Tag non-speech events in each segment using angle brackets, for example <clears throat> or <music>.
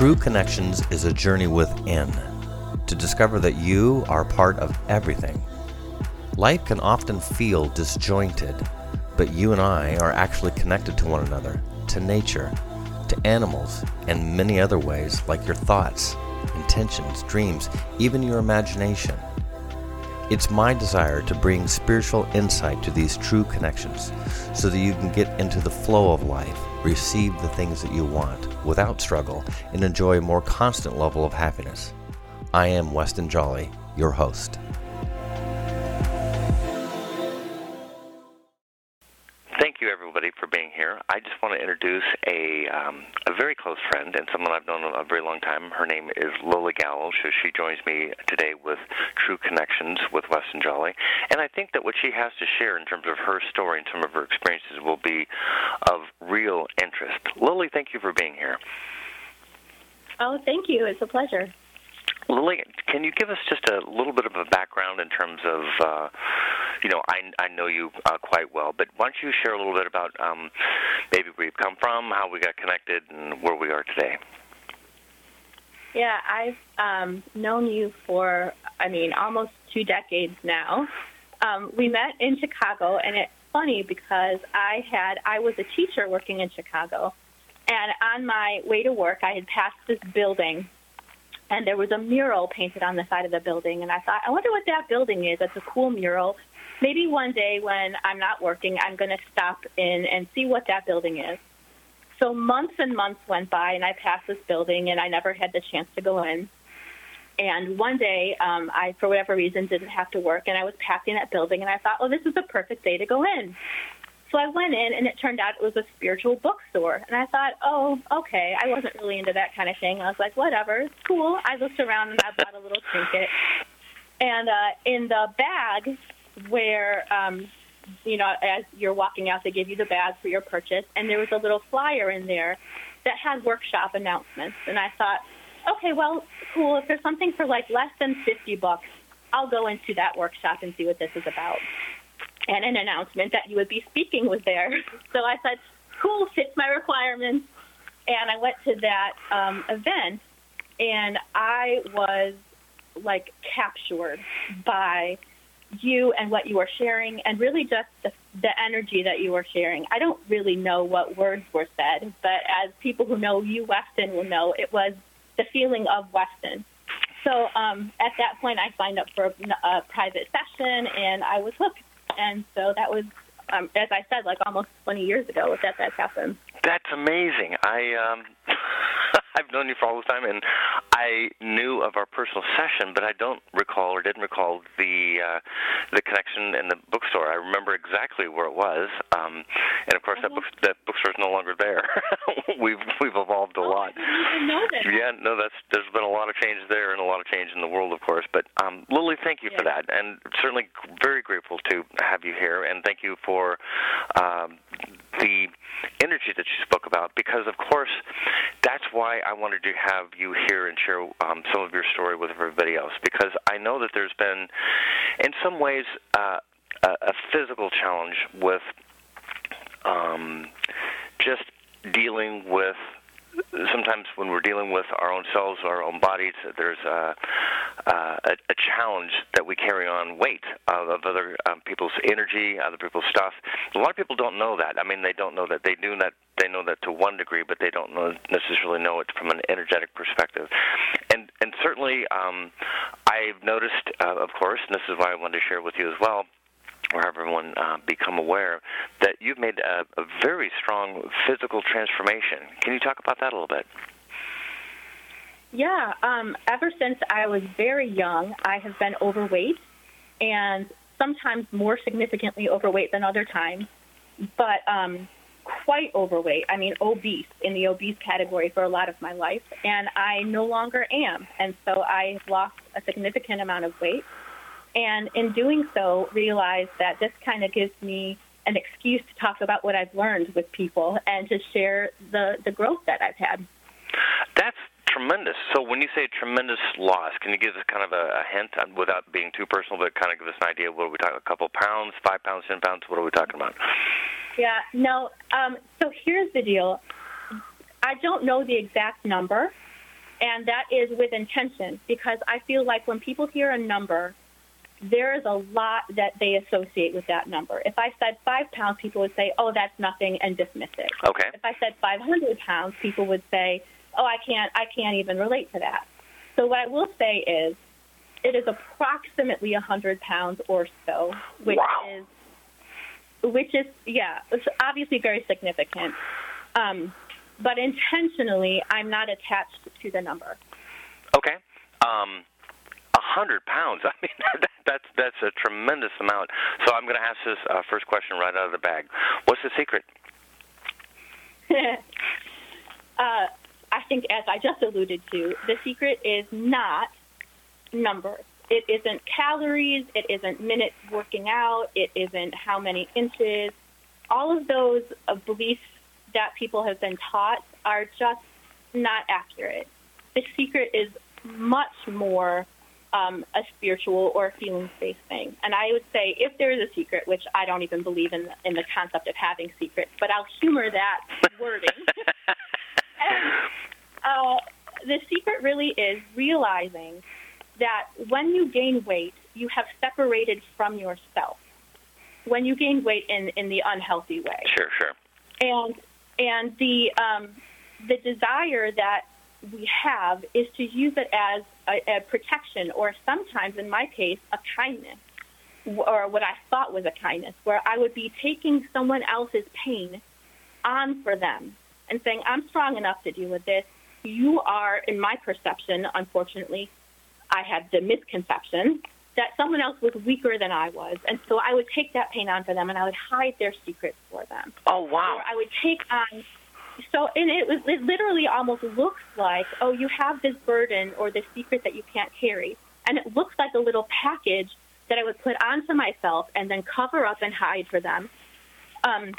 True Connections is a journey within to discover that you are part of everything. Life can often feel disjointed, but you and I are actually connected to one another, to nature, to animals, and many other ways like your thoughts, intentions, dreams, even your imagination. It's my desire to bring spiritual insight to these true connections so that you can get into the flow of life, receive the things that you want without struggle, and enjoy a more constant level of happiness. I am Weston Jolly, your host. I just want to introduce a um, a very close friend and someone I've known a very long time. Her name is Lily Gallo. So she joins me today with True Connections with Weston Jolly, and I think that what she has to share in terms of her story and some of her experiences will be of real interest. Lily, thank you for being here. Oh, thank you. It's a pleasure. Lily, can you give us just a little bit of a background in terms of, uh, you know, I, I know you uh, quite well, but why don't you share a little bit about um, maybe where you've come from, how we got connected, and where we are today? Yeah, I've um, known you for, I mean, almost two decades now. Um, we met in Chicago, and it's funny because I had I was a teacher working in Chicago, and on my way to work, I had passed this building and there was a mural painted on the side of the building. And I thought, I wonder what that building is. That's a cool mural. Maybe one day when I'm not working, I'm going to stop in and see what that building is. So months and months went by, and I passed this building, and I never had the chance to go in. And one day, um, I, for whatever reason, didn't have to work, and I was passing that building, and I thought, well, this is the perfect day to go in. So I went in, and it turned out it was a spiritual bookstore. And I thought, oh, okay. I wasn't really into that kind of thing. I was like, whatever, it's cool. I looked around and I bought a little trinket. And uh, in the bag, where um, you know, as you're walking out, they give you the bag for your purchase, and there was a little flyer in there that had workshop announcements. And I thought, okay, well, cool. If there's something for like less than 50 bucks, I'll go into that workshop and see what this is about and an announcement that you would be speaking was there. <laughs> So I said, cool, fits my requirements. And I went to that um, event, and I was like captured by you and what you were sharing, and really just the, the energy that you were sharing. I don't really know what words were said, but as people who know you, Weston, will know, it was the feeling of Weston. So um, at that point, I signed up for a, a private session, and I was hooked and so that was, um, as I said, like almost 20 years ago that that happened. That's amazing. I um, <laughs> I've known you for all this time, and I knew of our personal session, but I don't recall or didn't recall the uh, the connection in the bookstore. I remember exactly where it was, um, and of course that book that bookstore is no longer there. <laughs> we've we've evolved a oh, lot. I didn't even know that. Yeah, no, that's there's been a lot of change there and a lot of change in the world, of course. But um, Lily, thank you Yeah. for that, and certainly very grateful to have you here, and thank you for um, the energy that you spoke about because of course that's why I wanted to have you here and share um, some of your story with everybody else because I know that there's been in some ways uh, a, physical challenge with um, just dealing with sometimes when we're dealing with our own selves, our own bodies, there's a, a, a challenge that we carry on weight of, of other um, people's energy, other people's stuff. A lot of people don't know that. I mean, they don't know that. They do that. They know that to one degree, but they don't know, necessarily know it from an energetic perspective. And and certainly, um, I've noticed, uh, of course, and this is why I wanted to share with you as well or everyone uh, become aware that you've made a, a very strong physical transformation. Can you talk about that a little bit? Yeah, um, ever since I was very young, I have been overweight, and sometimes more significantly overweight than other times, but um, quite overweight. I mean, obese in the obese category for a lot of my life, and I no longer am. And so I've lost a significant amount of weight, and in doing so, realized that this kind of gives me an excuse to talk about what I've learned with people and to share the the growth that I've had. That's tremendous. So when you say tremendous loss, can you give us kind of a, a hint on, without being too personal, but kind of give us an idea? What are we talking? A couple pounds, five pounds, ten pounds? What are we talking about? Yeah, no. Um, so here's the deal. I don't know the exact number, and that is with intention because I feel like when people hear a number, there is a lot that they associate with that number. If I said five pounds, people would say, "Oh, that's nothing," and dismiss it. Okay. If I said 500 pounds, people would say, "Oh, I can't, I can't even relate to that." So what I will say is, it is approximately 100 pounds or so, which Wow. is, which is, yeah, it's obviously very significant. Um, but intentionally, I'm not attached to the number. Okay. Um, hundred pounds. <laughs> I mean, that, that's that's a tremendous amount. So I'm going to ask this uh, first question right out of the bag. What's the secret? <laughs> uh, I think, as I just alluded to, the secret is not numbers. It isn't calories. It isn't minutes working out. It isn't how many inches. All of those uh, beliefs that people have been taught are just not accurate. The secret is much more um, a spiritual or feelings-based thing. And I would say, if there is a secret, which I don't even believe in, in the concept of having secrets, but I'll humor that wording. <laughs> and, uh, the secret really is realizing that when you gain weight, you have separated from yourself. When you gain weight in, in the unhealthy way, Sure, sure. and and the um, the desire that we have is to use it as a, a protection, or sometimes, in my case, a kindness, or what I thought was a kindness, where I would be taking someone else's pain on for them and saying, "I'm strong enough to deal with this." You are, in my perception, unfortunately, I had the misconception that someone else was weaker than I was, and so I would take that pain on for them, and I would hide their secrets for them Oh wow. or I would take on. So, and it was it literally almost looks like, oh, you have this burden or this secret that you can't carry, and it looks like a little package that I would put onto myself and then cover up and hide for them, um,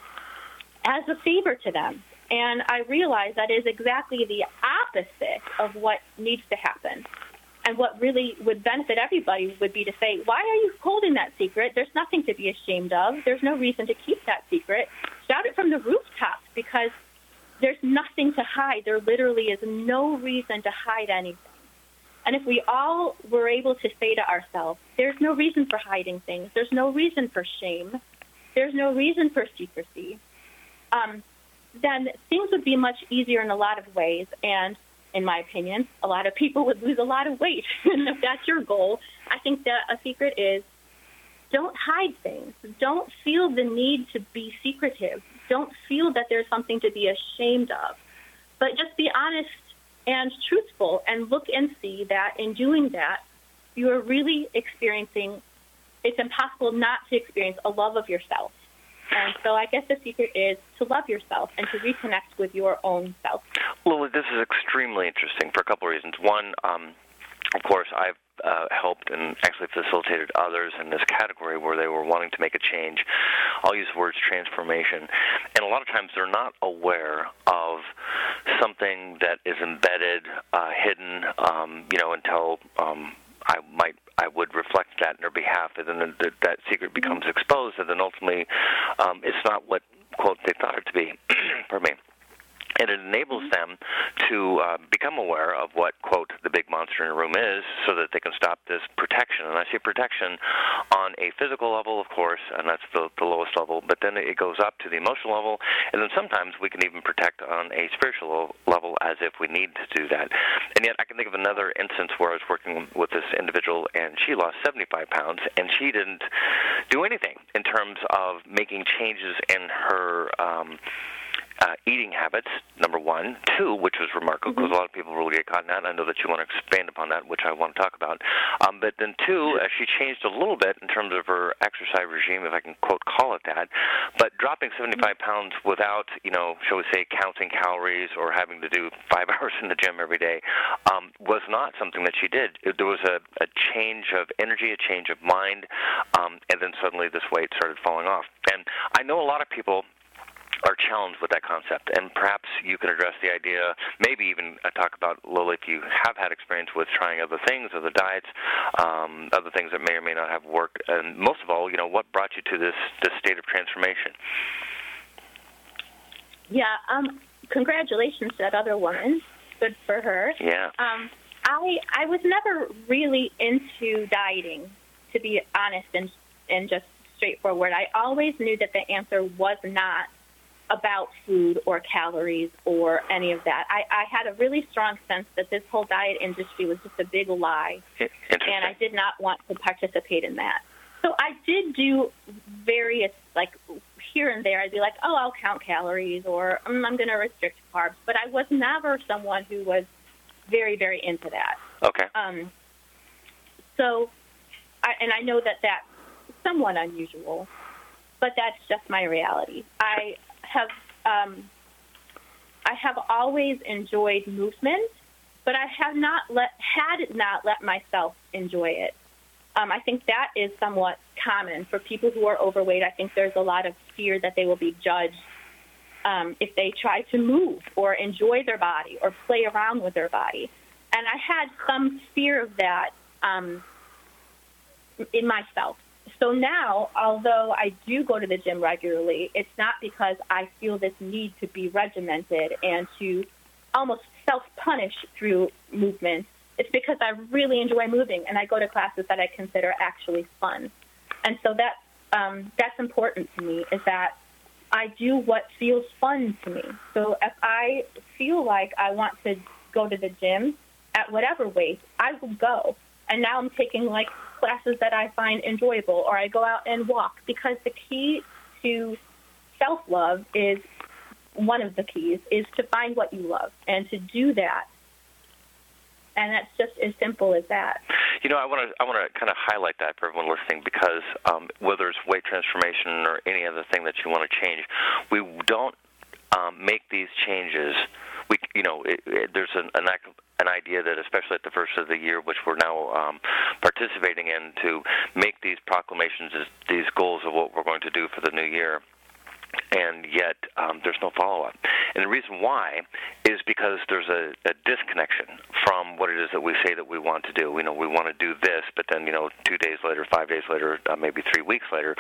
as a favor to them. And I realized that is exactly the opposite of what needs to happen. And what really would benefit everybody would be to say, why are you holding that secret? There's nothing to be ashamed of. There's no reason to keep that secret. Shout it from the rooftops because there's nothing to hide. There literally is no reason to hide anything. And if we all were able to say to ourselves, there's no reason for hiding things, there's no reason for shame, there's no reason for secrecy, um, then things would be much easier in a lot of ways. And in my opinion, a lot of people would lose a lot of weight. <laughs> and if that's your goal, I think that a secret is don't hide things. Don't feel the need to be secretive. Don't feel that there's something to be ashamed of. But just be honest and truthful and look and see that in doing that, you are really experiencing, it's impossible not to experience a love of yourself. And so I guess the secret is to love yourself and to reconnect with your own self. Lily, this is extremely interesting for a couple of reasons. One, um, of course, I've uh, helped and actually facilitated others in this category where they were wanting to make a change. I'll use the words transformation. And a lot of times they're not aware of something that is embedded, uh, hidden, um, you know, until um, I might I would reflect that in their behalf, and then the, that secret becomes exposed, and then ultimately um, it's not what quote they thought it to be. <clears throat> Pardon me and it enables them to uh, become aware of what quote the big monster in the room is so that they can stop this protection. And i say protection on a physical level of course and that's the, the lowest level but then it goes up to the emotional level. And then sometimes we can even protect on a spiritual level as if we need to do that. And yet i can think of another instance where i was working with this individual and she lost 75 pounds and she didn't do anything in terms of making changes in her um, uh, eating habits, number one. Two, which was remarkable because a lot of people really get caught in that. And I know that you want to expand upon that, which I want to talk about. Um, but then two, uh, she changed a little bit in terms of her exercise regime, if I can quote call it that. But dropping 75 pounds without, you know, shall we say, counting calories or having to do five <laughs> hours in the gym every day um, was not something that she did. It, there was a, a change of energy, a change of mind, um, and then suddenly this weight started falling off. And I know a lot of people are challenged with that concept. And perhaps you can address the idea, maybe even uh, talk about, Lily, if you have had experience with trying other things, other diets, um, other things that may or may not have worked. And most of all, you know, what brought you to this, this state of transformation? Yeah, um, congratulations to that other woman. good for her. Yeah. Um, I I was never really into dieting, to be honest and and just straightforward. I always knew that the answer was not about food or calories or any of that. I, I had a really strong sense that this whole diet industry was just a big lie, and I did not want to participate in that. So I did do various, like here and there, I'd be like, oh, I'll count calories or mm, I'm going to restrict carbs, but I was never someone who was very, very into that. Okay. Um, so, I, and I know that that's somewhat unusual, but that's just my reality. I have um, I have always enjoyed movement, but I have not let had not let myself enjoy it. Um, I think that is somewhat common for people who are overweight. I think there's a lot of fear that they will be judged um, if they try to move or enjoy their body or play around with their body. And I had some fear of that um, in myself. So now, although I do go to the gym regularly, it's not because I feel this need to be regimented and to almost self punish through movement. It's because I really enjoy moving and I go to classes that I consider actually fun. And so that um, that's important to me is that I do what feels fun to me. So if I feel like I want to go to the gym at whatever weight, I will go. And now I'm taking like classes that I find enjoyable, or I go out and walk because the key to self love is one of the keys is to find what you love and to do that. And that's just as simple as that. You know, I want to I want to kind of highlight that for everyone listening because um, whether it's weight transformation or any other thing that you want to change, we don't um, make these changes. We, you know, it, it, there's an, an an idea that, especially at the first of the year, which we're now um, participating in, to make these proclamations, these goals of what we're going to do for the new year and yet um, there's no follow up. And the reason why is because there's a, a disconnection from what it is that we say that we want to do. We know we want to do this, but then you know, two days later, five days later, uh, maybe three weeks later,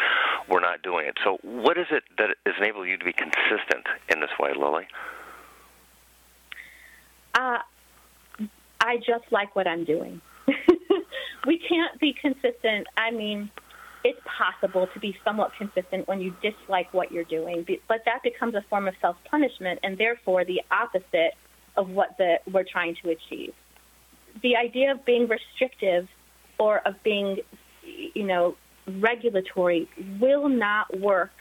we're not doing it. So, what is it that is enabling you to be consistent in this way, Lily? Uh, I just like what I'm doing. <laughs> we can't be consistent. I mean, it's possible to be somewhat consistent when you dislike what you're doing, but that becomes a form of self punishment and therefore the opposite of what the, we're trying to achieve. The idea of being restrictive or of being, you know, regulatory will not work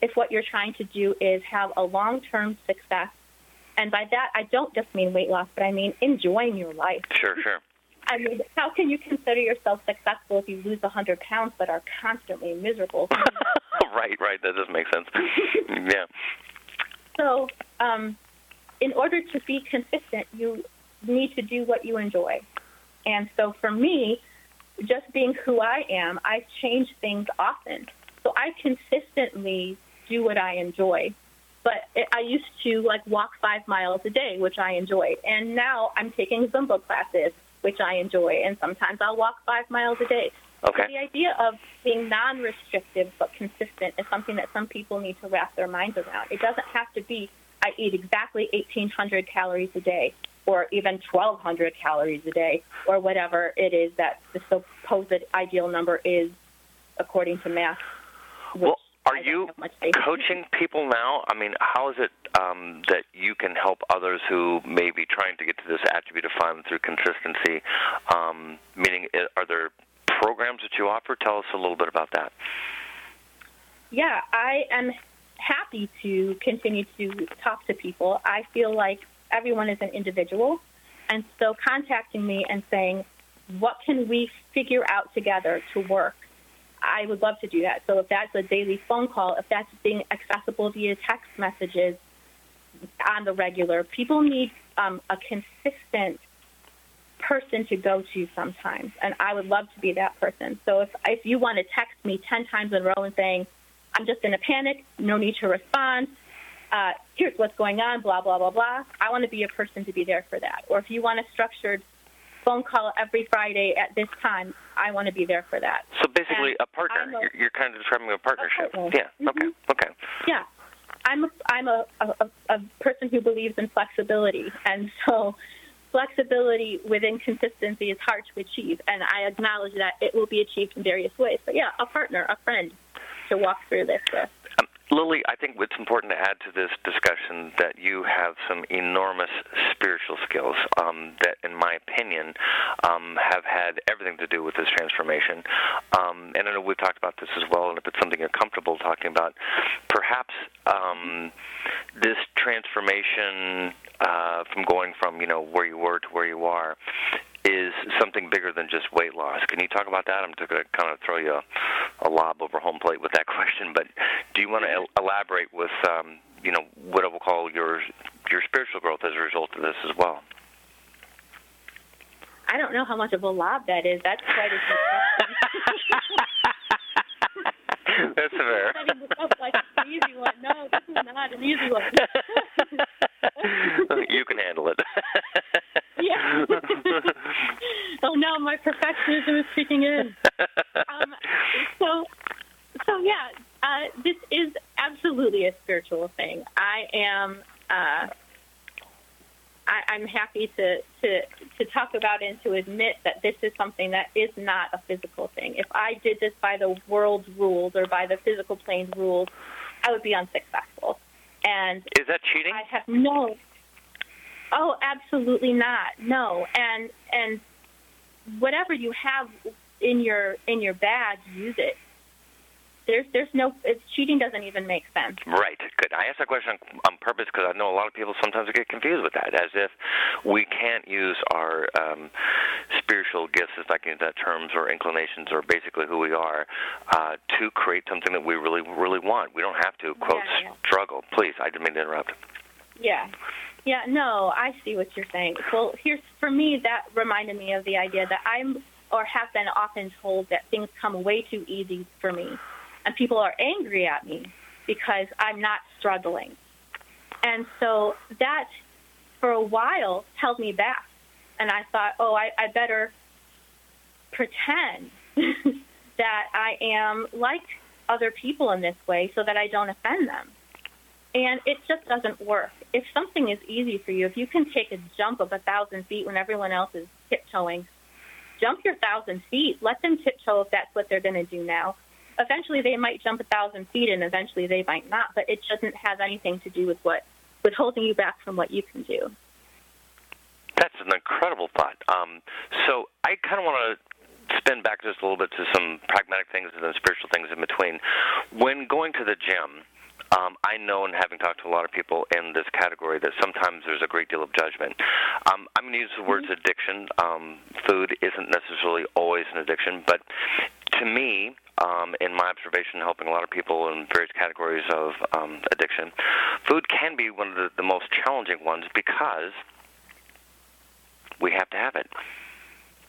if what you're trying to do is have a long term success and by that, I don't just mean weight loss, but I mean enjoying your life. Sure, sure. I mean, how can you consider yourself successful if you lose 100 pounds but are constantly miserable? <laughs> right, right. That doesn't make sense. <laughs> yeah. So, um, in order to be consistent, you need to do what you enjoy. And so for me, just being who I am, I change things often. So I consistently do what I enjoy. But it, I used to like walk five miles a day, which I enjoyed. And now I'm taking Zumba classes, which I enjoy. And sometimes I'll walk five miles a day. Okay. So the idea of being non-restrictive but consistent is something that some people need to wrap their minds around. It doesn't have to be I eat exactly 1,800 calories a day or even 1,200 calories a day or whatever it is that the supposed ideal number is according to math. Well, are you coaching people now? I mean, how is it um, that you can help others who may be trying to get to this attribute of fun through consistency? Um, meaning, are there programs that you offer? Tell us a little bit about that. Yeah, I am happy to continue to talk to people. I feel like everyone is an individual, and so contacting me and saying, "What can we figure out together to work?" I would love to do that. So if that's a daily phone call, if that's being accessible via text messages on the regular, people need um, a consistent person to go to sometimes, and I would love to be that person. So if if you want to text me ten times in a row and saying, "I'm just in a panic, no need to respond," uh, here's what's going on, blah blah blah blah. I want to be a person to be there for that. Or if you want a structured phone call every Friday at this time. I want to be there for that. So basically, and a partner. A, you're, you're, kind of describing a partnership. A yeah. Mm-hmm. Okay. Okay. Yeah. I'm a, I'm a, a, a person who believes in flexibility, and so flexibility within consistency is hard to achieve, and I acknowledge that it will be achieved in various ways. But yeah, a partner, a friend to walk through this with. Lily, I think it's important to add to this discussion that you have some enormous spiritual skills um, that, in my opinion, um, have had everything to do with this transformation. Um, and I know we've talked about this as well, and if it's something you're comfortable talking about, perhaps um, this transformation uh, from going from you know where you were to where you are is something bigger than just weight loss. Can you talk about that? I'm going to kind of throw you a, a lob over home plate with that <laughs> question, but do you want to el- elaborate with um, you know what I will call your your spiritual growth as a result of this as well? I don't know how much of a lob that is. That's quite a <laughs> That's fair. Setting this up like an easy one. No, this is not an easy one. <laughs> you can handle it. Yeah. <laughs> oh no, my perfectionism is kicking in. Um, so, so yeah, uh, this is absolutely a spiritual thing. I am. Uh, I, I'm happy to, to to talk about and to admit that this is something that is not a physical thing. If I did this by the world's rules or by the physical plane's rules, I would be unsuccessful. And is that cheating? I have no. Oh, absolutely not. No, and and whatever you have in your in your bag, use it. There's there's no it's, cheating doesn't even make sense. Right. Good. I asked that question on, on purpose because I know a lot of people sometimes get confused with that, as if we can't use our um, spiritual gifts, if I can use that terms, or inclinations, or basically who we are, uh, to create something that we really really want. We don't have to quote Yeah, yeah. struggle. Please, I didn't mean to interrupt. Yeah. Yeah, no, I see what you're saying. Well, here's for me that reminded me of the idea that I'm or have been often told that things come way too easy for me. And people are angry at me because I'm not struggling. And so that for a while held me back. And I thought, oh, I, I better pretend <laughs> that I am like other people in this way so that I don't offend them. And it just doesn't work. If something is easy for you, if you can take a jump of a thousand feet when everyone else is tiptoeing, jump your thousand feet. Let them tiptoe if that's what they're going to do now. Eventually, they might jump a thousand feet, and eventually they might not. But it doesn't have anything to do with what with holding you back from what you can do. That's an incredible thought. Um, so I kind of want to spin back just a little bit to some pragmatic things and then spiritual things in between. When going to the gym, um, I know, and having talked to a lot of people in this category, that sometimes there's a great deal of judgment. Um, I'm going to use the words addiction. Um, food isn't necessarily always an addiction, but to me, um, in my observation, helping a lot of people in various categories of um, addiction, food can be one of the, the most challenging ones because we have to have it.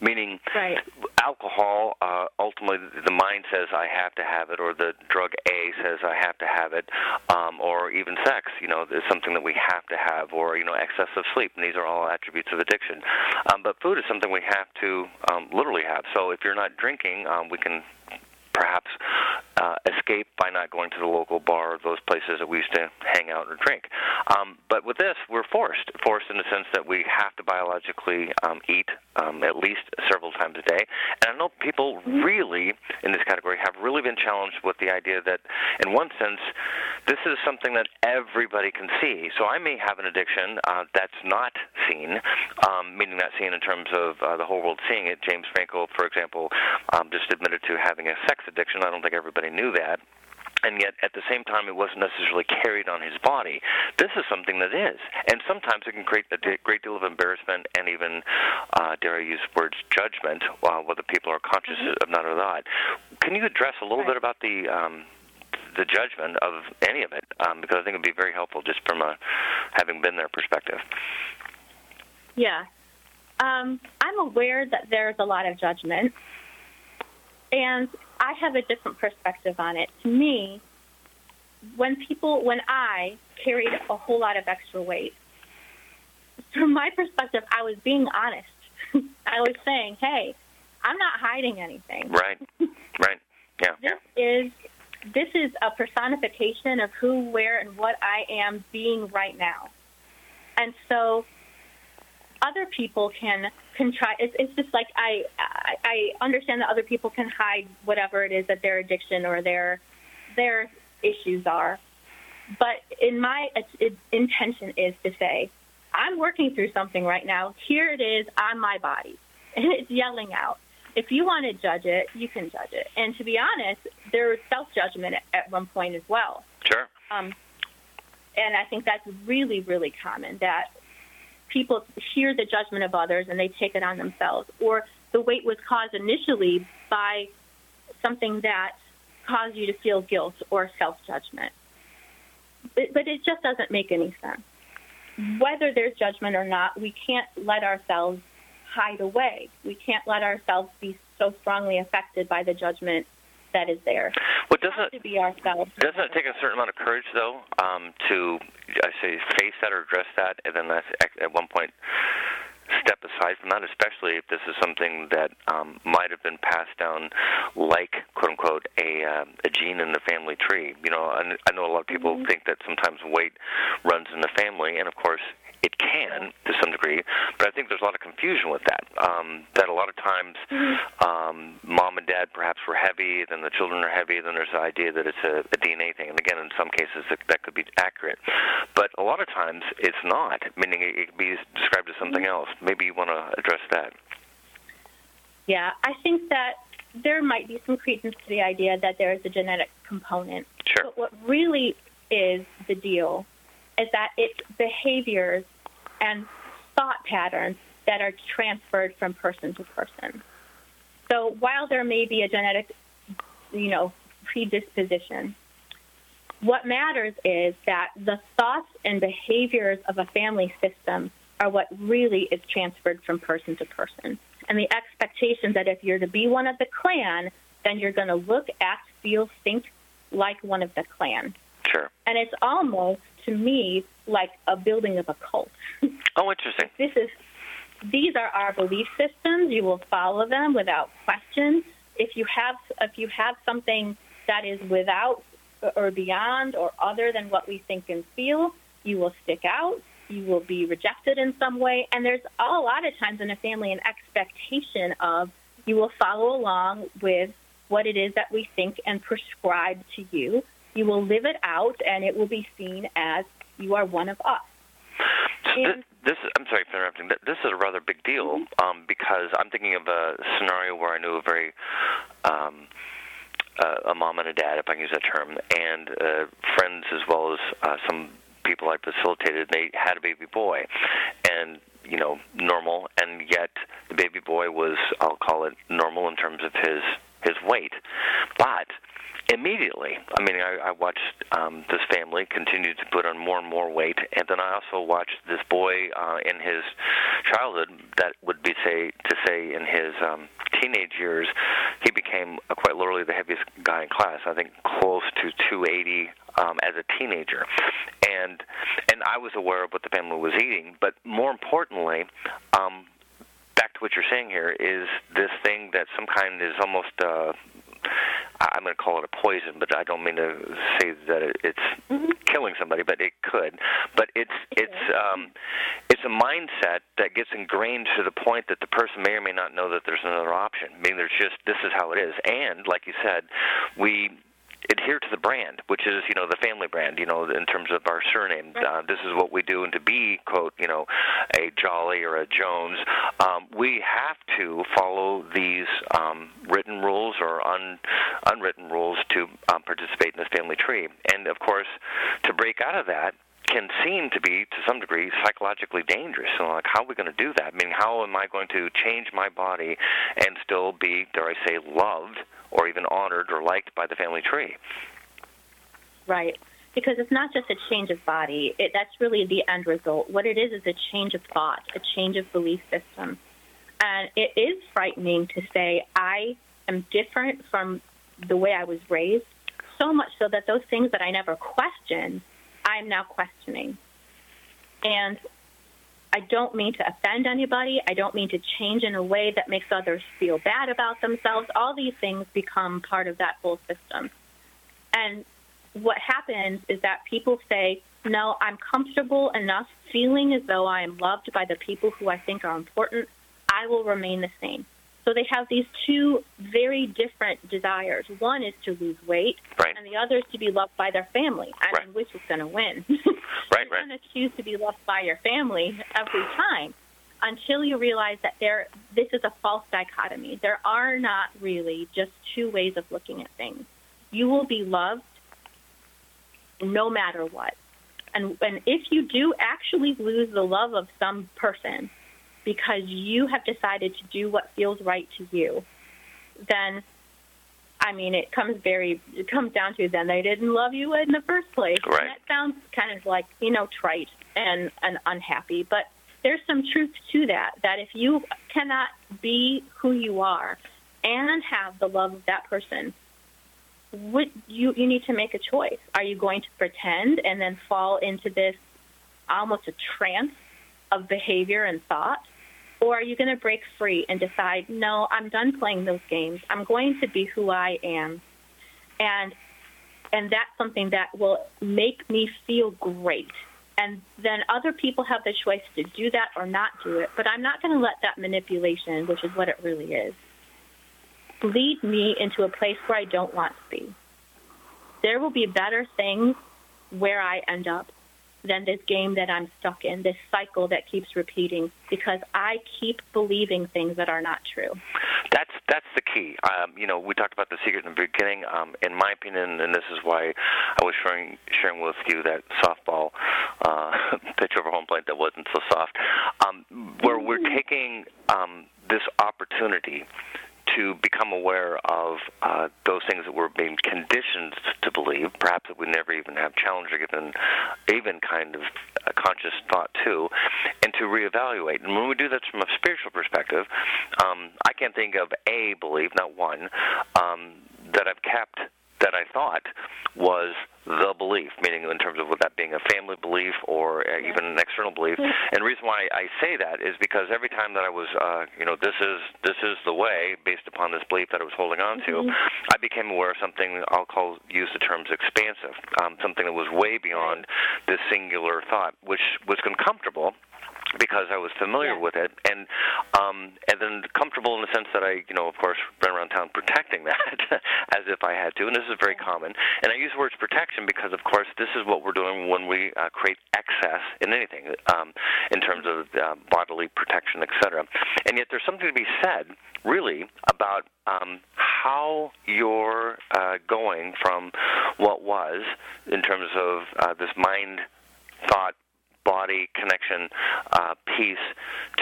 Meaning, Right. alcohol, uh, ultimately, the mind says I have to have it, or the drug A says I have to have it, um, or even sex, you know, is something that we have to have, or, you know, excessive sleep. And these are all attributes of addiction. Um, but food is something we have to um, literally have. So if you're not drinking, um, we can perhaps uh, escape by not going to the local bar or those places that we used to hang out or drink. Um, but with this, we're forced, forced in the sense that we have to biologically um, eat um, at least several times a day. And I know people really in this category have really been challenged with the idea that, in one sense, this is something that everybody can see. So I may have an addiction uh, that's not seen, um, meaning not seen in terms of uh, the whole world seeing it. James Franco, for example, um, just admitted to having a sex addiction. I don't think everybody knew that and yet at the same time it wasn't necessarily carried on his body. This is something that is, and sometimes it can create a great deal of embarrassment and even, uh, dare I use words, judgment, uh, whether people are conscious of not or not. Can you address a little Right. bit about the um, the judgment of any of it? Um, because I think it would be very helpful just from a having been there perspective. Yeah. Um, I'm aware that there's a lot of judgment, and I have a different perspective on it. To me, when people, when I carried a whole lot of extra weight, from my perspective, I was being honest. <laughs> I was saying, hey, I'm not hiding anything. Right. Right. <laughs> Yeah. This is this is a personification of who, where, and what I am being right now. And so other people can can try. It's, it's just like I, I I understand that other people can hide whatever it is that their addiction or their their issues are, but in my it, intention is to say, I'm working through something right now. Here it is on my body, <laughs> and it's yelling out. If you want to judge it, you can judge it. And to be honest, there was self judgment at, at one point as well. Sure. Um, and I think that's really, really common that people hear the judgment of others and they take it on themselves. Or the weight was caused initially by something that caused you to feel guilt or self judgment. But, but it just doesn't make any sense. Whether there's judgment or not, we can't let ourselves hide away. We can't let ourselves be so strongly affected by the judgment that is there. Well, doesn't ourselves. Doesn't it take a certain amount of courage, though, um, to I say face that or address that, and then that's at one point step aside from that, especially if this is something that um, might have been passed down, like quote unquote a uh, a gene in the family tree. You know, I, I know a lot of people mm-hmm. think that sometimes weight runs in the family, and of course it can to some degree, but I think there's a lot of confusion with that. Um, that a lot of times, mm-hmm. um, mom and dad perhaps were heavy, then the children are heavy, then there's the idea that it's a, a DNA thing. And again, in some cases, that, that could be accurate, but a lot of times it's not. Meaning it, it could be described as something mm-hmm. else. Maybe you want to address that. Yeah, I think that there might be some credence to the idea that there is a genetic component. Sure. But what really is the deal is that it's behaviors and thought patterns that are transferred from person to person. So while there may be a genetic, you know, predisposition, what matters is that the thoughts and behaviors of a family system are what really is transferred from person to person. And the expectation that if you're to be one of the clan, then you're going to look, act, feel, think like one of the clan. Sure. And it's almost to me like a building of a cult. <laughs> Oh, interesting. this is these are our belief systems. You will follow them without question. If you have if you have something that is without or beyond or other than what we think and feel, you will stick out. You will be rejected in some way. And there's a lot of times in a family an expectation of you will follow along with what it is that we think and prescribe to you you will live it out, and it will be seen as you are one of us. this, this, I'm sorry for interrupting. But this is a rather big deal mm-hmm. um, because I'm thinking of a scenario where I knew a very um, uh, a mom and a dad, if I can use that term, and uh, friends as well as uh, some people I facilitated. They had a baby boy, and you know, normal, and yet the baby boy was, I'll call it normal in terms of his his weight, but immediately. I mean, I, I watched um, this family continue to put on more and more weight, and then I also watched this boy uh, in his childhood that would be say to say in his um, teenage years, he became uh, quite literally the heaviest guy in class. I think close to 280 um, as a teenager, and and I was aware of what the family was eating, but more importantly. Um, back to what you're saying here is this thing that some kind is almost uh, I'm going to call it a poison, but I don't mean to say that it's killing somebody, but it could. But it's it's um, it's a mindset that gets ingrained to the point that the person may or may not know that there's another option. I mean, there's just this is how it is, and like you said, we adhere to the brand, which is you know the family brand. You know, in terms of our surname, uh, this is what we do, and to be quote you know a Jolly or a Jones, um, we have to follow these um, written rules or un, unwritten rules to um, participate in this family tree. And of course, to break out of that, can seem to be, to some degree, psychologically dangerous. So, like, how are we going to do that? I mean, how am I going to change my body and still be, dare I say, loved or even honored or liked by the family tree? Right. Because it's not just a change of body. It, that's really the end result. What it is is a change of thought, a change of belief system. And it is frightening to say, I am different from the way I was raised, so much so that those things that I never questioned I'm now questioning. And I don't mean to offend anybody. I don't mean to change in a way that makes others feel bad about themselves. All these things become part of that whole system. And what happens is that people say, no, I'm comfortable enough feeling as though I am loved by the people who I think are important. I will remain the same. So they have these two very different desires. One is to lose weight, right. and the other is to be loved by their family. I right. mean, which is going to win? <laughs> right, You're right. going to choose to be loved by your family every time until you realize that there this is a false dichotomy. There are not really just two ways of looking at things. You will be loved no matter what. And and if you do actually lose the love of some person because you have decided to do what feels right to you, then I mean it comes very it comes down to then they didn't love you in the first place. Right. And that sounds kind of like, you know, trite and, and unhappy. But there's some truth to that, that if you cannot be who you are and have the love of that person, what you you need to make a choice. Are you going to pretend and then fall into this almost a trance of behavior and thought? Or are you going to break free and decide, no, I'm done playing those games. I'm going to be who I am. And and that's something that will make me feel great. And then other people have the choice to do that or not do it. But I'm not going to let that manipulation, which is what it really is, lead me into a place where I don't want to be. There will be better things where I end up than this game that I'm stuck in, this cycle that keeps repeating because I keep believing things that are not true. That's that's the key. Um, you know, we talked about the secret in the beginning. Um, in my opinion, and this is why I was sharing sharing with you that softball uh, <laughs> pitch over home plate that wasn't so soft, um, where we're taking um, this opportunity to become aware of uh, those things that we're being conditioned to believe, perhaps that we never even have challenged or given even kind of a conscious thought to, and to reevaluate. And when we do that from a spiritual perspective, um, I can't think of a belief, not one, um, that I've kept that I thought was the belief, meaning in terms of that being a family belief or uh, even an external belief. And the reason why I say that is because every time that I was, uh, you know, this is this is the way, based upon this belief that I was holding on to, Mhm. I became aware of something I'll call use the terms expansive, um, something that was way beyond this singular thought, which was uncomfortable because I was familiar Yeah. with it, and um, and then comfortable in the sense that I, you know, of course, ran around town protecting <laughs> that as if I had to, and this is very common. And I use the words protection because, of course, this is what we're doing when we uh, create excess in anything, um, in terms of uh, bodily protection, etc. And yet, there's something to be said, really, about um, how you're uh, going from what was, in terms of uh, this mind thought body connection uh, piece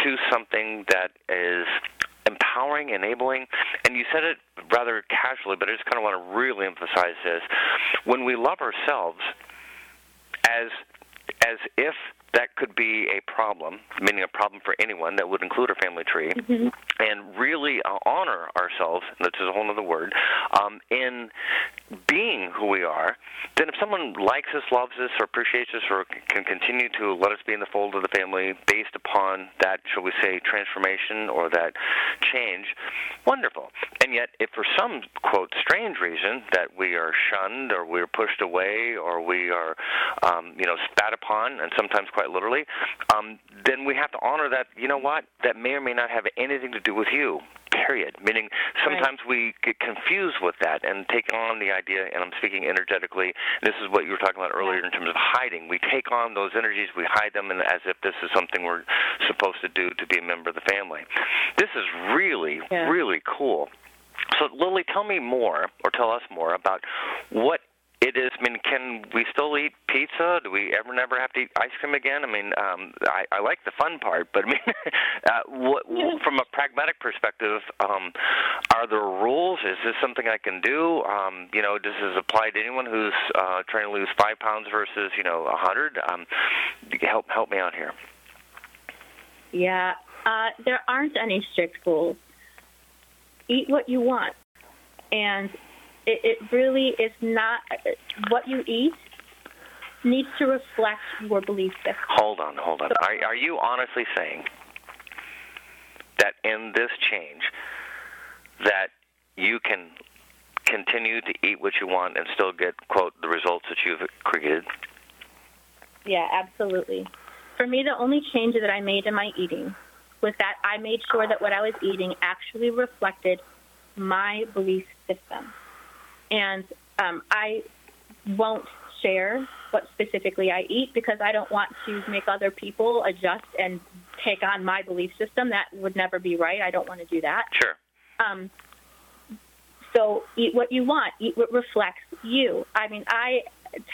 to something that is empowering, enabling. And you said it rather casually, but I just kind of want to really emphasize this. When we love ourselves, as as if that could be a problem, meaning a problem for anyone that would include our family tree, and really uh, honor ourselves, which is a whole other word, um, in being who we are, then if someone likes us, loves us, or appreciates us, or c- can continue to let us be in the fold of the family based upon that, shall we say, transformation or that change, wonderful. And yet, if for some, quote, strange reason that we are shunned or we're pushed away or we are, um, you know, spat upon, and sometimes quite literally, um, then we have to honor that, you know what, that may or may not have anything to do with you, period. Meaning sometimes we get confused with that and take on the idea, and I'm speaking energetically, this is what you were talking about earlier in terms of hiding. We take on those energies, we hide them and as if this is something we're supposed to do to be a member of the family. This is really, Yeah. really cool. So, Lily, tell me more, or tell us more about what it is. I mean, can we still eat pizza? Do we ever never have to eat ice cream again? I mean, um, I, I like the fun part, but I mean, <laughs> uh, what, from a pragmatic perspective, um, are there rules? Is this something I can do? Um, you know, does this apply to anyone who's uh, trying to lose five pounds versus you know a hundred? Um, help help me out here. Yeah, uh, there aren't any strict rules. Eat what you want, and it, it really is not what you eat needs to reflect your belief system. Hold on, hold on. Are, are you honestly saying that in this change, that you can continue to eat what you want and still get quote the results that you've created? Yeah, absolutely. For me, the only change that I made in my eating was that I made sure that what I was eating actually reflected my belief system. And um, I won't share what specifically I eat because I don't want to make other people adjust and take on my belief system. That would never be right. I don't want to do that. Sure. Um, so eat what you want. Eat what reflects you. I mean, I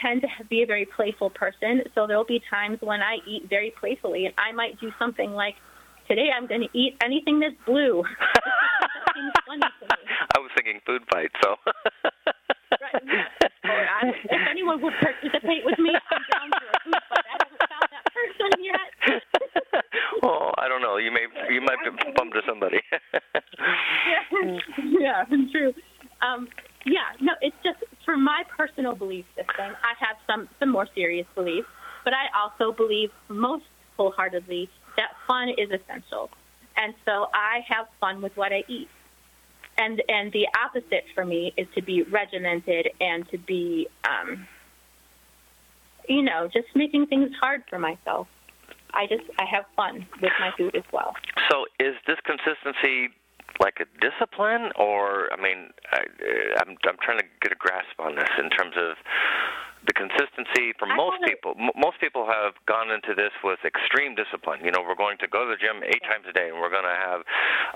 tend to be a very playful person, so there'll be times when I eat very playfully, and I might do something like, "Today I'm going to eat anything that's blue." <laughs> <laughs> I was thinking food fight, so. right. I, if anyone would participate with me, I'm down for a food fight. I haven't found that person yet. <laughs> oh, I don't know. You may you might bump to somebody. <laughs> yeah, yeah, true. Um, yeah, no, it's just for my personal belief system. I have some some more serious beliefs, but I also believe most wholeheartedly that fun is essential, and so I have fun with what I eat. And and the opposite for me is to be regimented and to be, um, you know, just making things hard for myself. I just I have fun with my food as well. So is this consistency like a discipline, or I mean, I, I'm I'm trying to get a grasp on this in terms of the consistency for I most people. M- most people have gone into this with extreme discipline. You know, we're going to go to the gym eight times a day, and we're going to have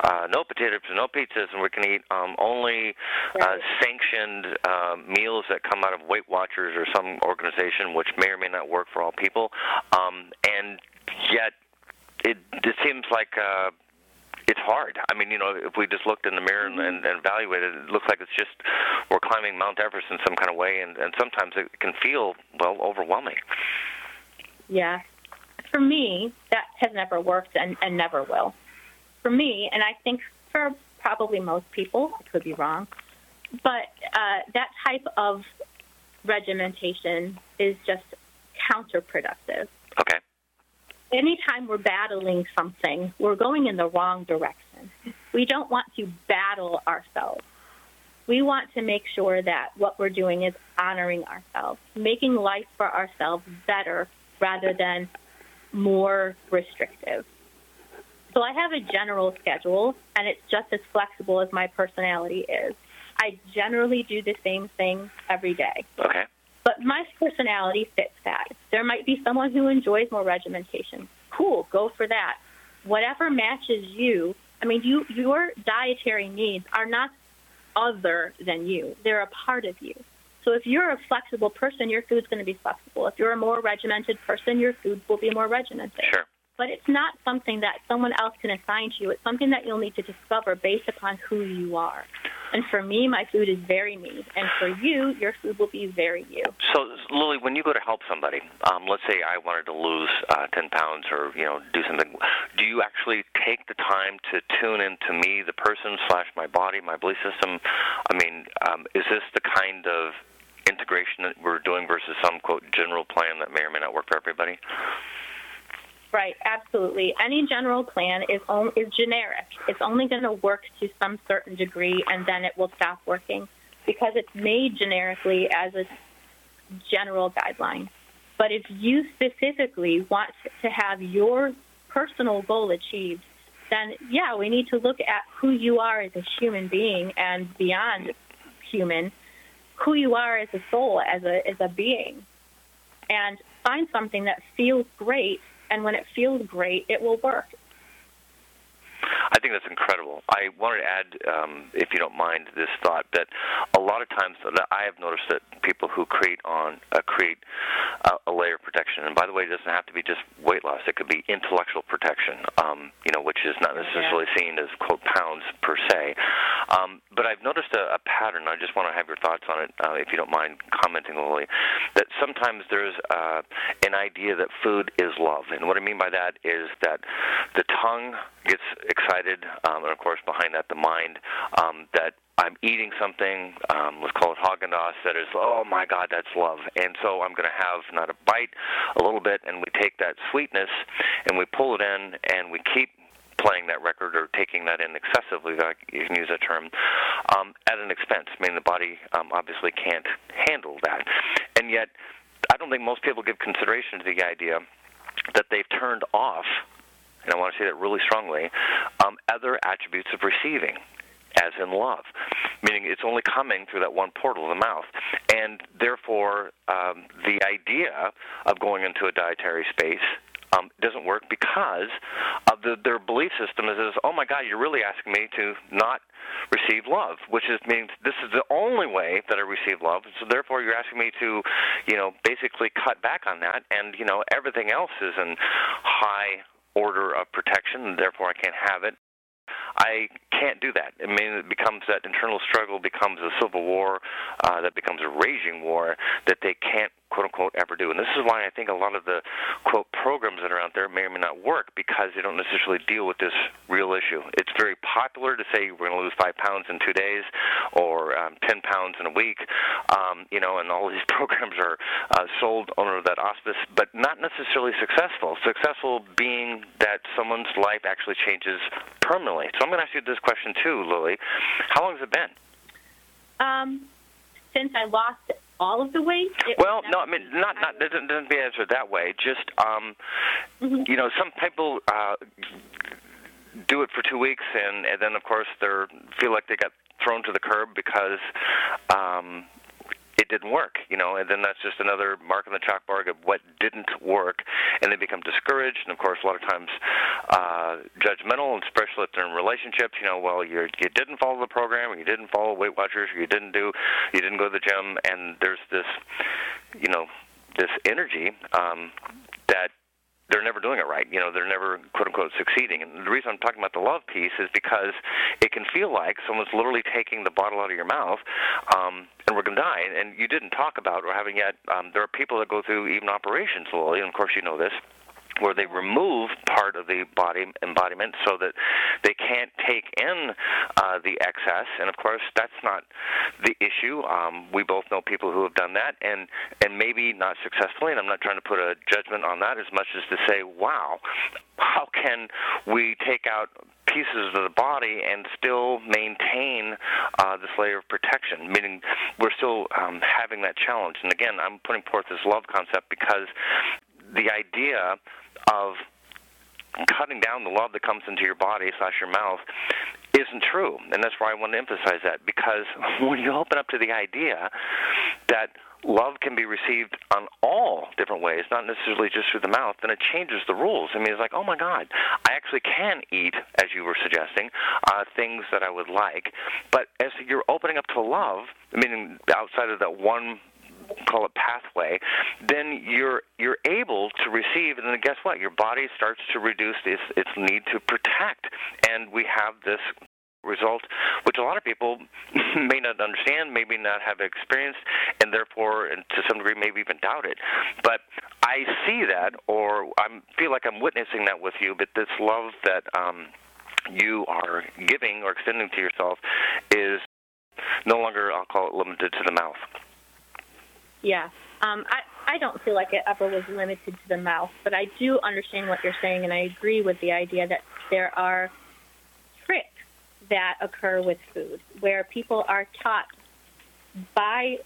uh, no potato chips, no pizzas, and we can eat um, only uh, sanctioned uh, meals that come out of Weight Watchers or some organization, which may or may not work for all people. Um, and yet, it it seems like. Uh, it's hard. I mean, you know, if we just looked in the mirror and, and, and evaluated, it looks like it's just we're climbing Mount Everest in some kind of way, and, and sometimes it can feel well overwhelming. Yeah. For me, that has never worked and, and never will. For me, and I think for probably most people, I could be wrong, but uh, that type of regimentation is just counterproductive. Okay. Anytime we're battling something, we're going in the wrong direction. We don't want to battle ourselves. We want to make sure that what we're doing is honoring ourselves, making life for ourselves better rather than more restrictive. So I have a general schedule, and it's just as flexible as my personality is. I generally do the same thing every day, Okay. But my personality fits that. There might be someone who enjoys more regimentation. Cool, go for that. Whatever matches you. I mean, you your dietary needs are not other than you. They're a part of you. So if you're a flexible person, your food's going to be flexible. If you're a more regimented person, your food will be more regimented. Sure. But it's not something that someone else can assign to you. It's something that you'll need to discover based upon who you are. And for me, my food is very me. And for you, your food will be very you. So, Lily, when you go to help somebody, um, let's say I wanted to lose uh, 10 pounds or, you know, do something, do you actually take the time to tune into me, the person slash my body, my belief system? I mean, um, is this the kind of integration that we're doing versus some, quote, general plan that may or may not work for everybody? Right, absolutely. Any general plan is on, is generic. It's only going to work to some certain degree, and then it will stop working because it's made generically as a general guideline. But if you specifically want to have your personal goal achieved, then yeah, we need to look at who you are as a human being and beyond human, who you are as a soul, as a as a being, and find something that feels great. And when it feels great, it will work. I think that's incredible. I wanted to add, um, if you don't mind, this thought that a lot of times that I have noticed that people who create on uh, create a, a layer of protection, and by the way, it doesn't have to be just weight loss; it could be intellectual protection. Um, you know, which is not necessarily seen as quote pounds per se. Um, but I've noticed a, a pattern. I just want to have your thoughts on it, uh, if you don't mind commenting, Lily. That sometimes there's uh, an idea that food is love, and what I mean by that is that the tongue gets excited, um, and of course behind that the mind. Um, that I'm eating something, um, let's call it Haagen Dazs, that is, oh my God, that's love. And so I'm going to have not a bite, a little bit, and we take that sweetness and we pull it in and we keep playing that record or taking that in excessively, if you can use that term, um, at an expense. I mean, the body um, obviously can't handle that. And yet, I don't think most people give consideration to the idea that they've turned off, and I want to say that really strongly, um, other attributes of receiving as in love, meaning it's only coming through that one portal, of the mouth. And therefore, um, the idea of going into a dietary space um, doesn't work because of the, their belief system is, oh my God, you're really asking me to not receive love, which is means this is the only way that I receive love. So therefore, you're asking me to, you know, basically cut back on that, and you know, everything else is in high order of protection, therefore I can't have it. I can't do that. I mean, it becomes that internal struggle becomes a civil war uh, that becomes a raging war that they can't quote unquote ever do. And this is why I think a lot of the quote programs that are out there may or may not work because they don't necessarily deal with this real issue. It's very popular to say we're going to lose five pounds in two days or um, ten pounds in a week, um, you know, and all these <laughs> programs are uh, sold under that auspice, but not necessarily successful. Successful being that someone's life actually changes permanently. So I'm going to ask you this question too, Lily. How long has it been? Um, since I lost all of the weight? well, no, I mean not not doesn't doesn't be answered that way. Just um, mm-hmm. you know, some people uh, do it for two weeks, and, and then of course they feel like they got thrown to the curb because um, didn't work, you know, and then that's just another mark on the chalkboard of what didn't work, and they become discouraged, and of course, a lot of times uh, judgmental, and especially if they're in relationships. You know, well, you're, you didn't follow the program, or you didn't follow Weight Watchers, or you didn't do, you didn't go to the gym, and there's this, you know, this energy um, they're never doing it right. You know, they're never quote unquote succeeding. And the reason I'm talking about the love piece is because it can feel like someone's literally taking the bottle out of your mouth, um, and we're going to die. And you didn't talk about or haven't yet. Um, there are people that go through even operations, Lily, and of course you know this where they remove part of the body embodiment so that they can't take in uh, the excess. And of course, that's not the issue. Um, we both know people who have done that, and and maybe not successfully. And I'm not trying to put a judgment on that as much as to say, wow, how can we take out pieces of the body and still maintain uh, this layer of protection, meaning we're still um, having that challenge. And again, I'm putting forth this love concept because the idea of cutting down the love that comes into your body slash your mouth isn't true. And that's why I want to emphasize that because <laughs> when you open up to the idea that love can be received on all different ways, not necessarily just through the mouth, then it changes the rules. I mean, it's like, oh my God, I actually can eat, as you were suggesting, uh, things that I would like. But as you're opening up to love, meaning outside of that one call it pathway, then you're you're able to receive, and then guess what? Your body starts to reduce its its need to protect, and we have this result, which a lot of people <laughs> may not understand, maybe not have experienced, and therefore, and to some degree, maybe even doubt it. But I see that, or I feel like I'm witnessing that with you. But this love that um, you are giving or extending to yourself is no longer, I'll call it, limited to the mouth. Yeah. Um, I, I don't feel like it ever was limited to the mouth, but I do understand what you're saying, and I agree with the idea that there are tricks that occur with food where people are taught by,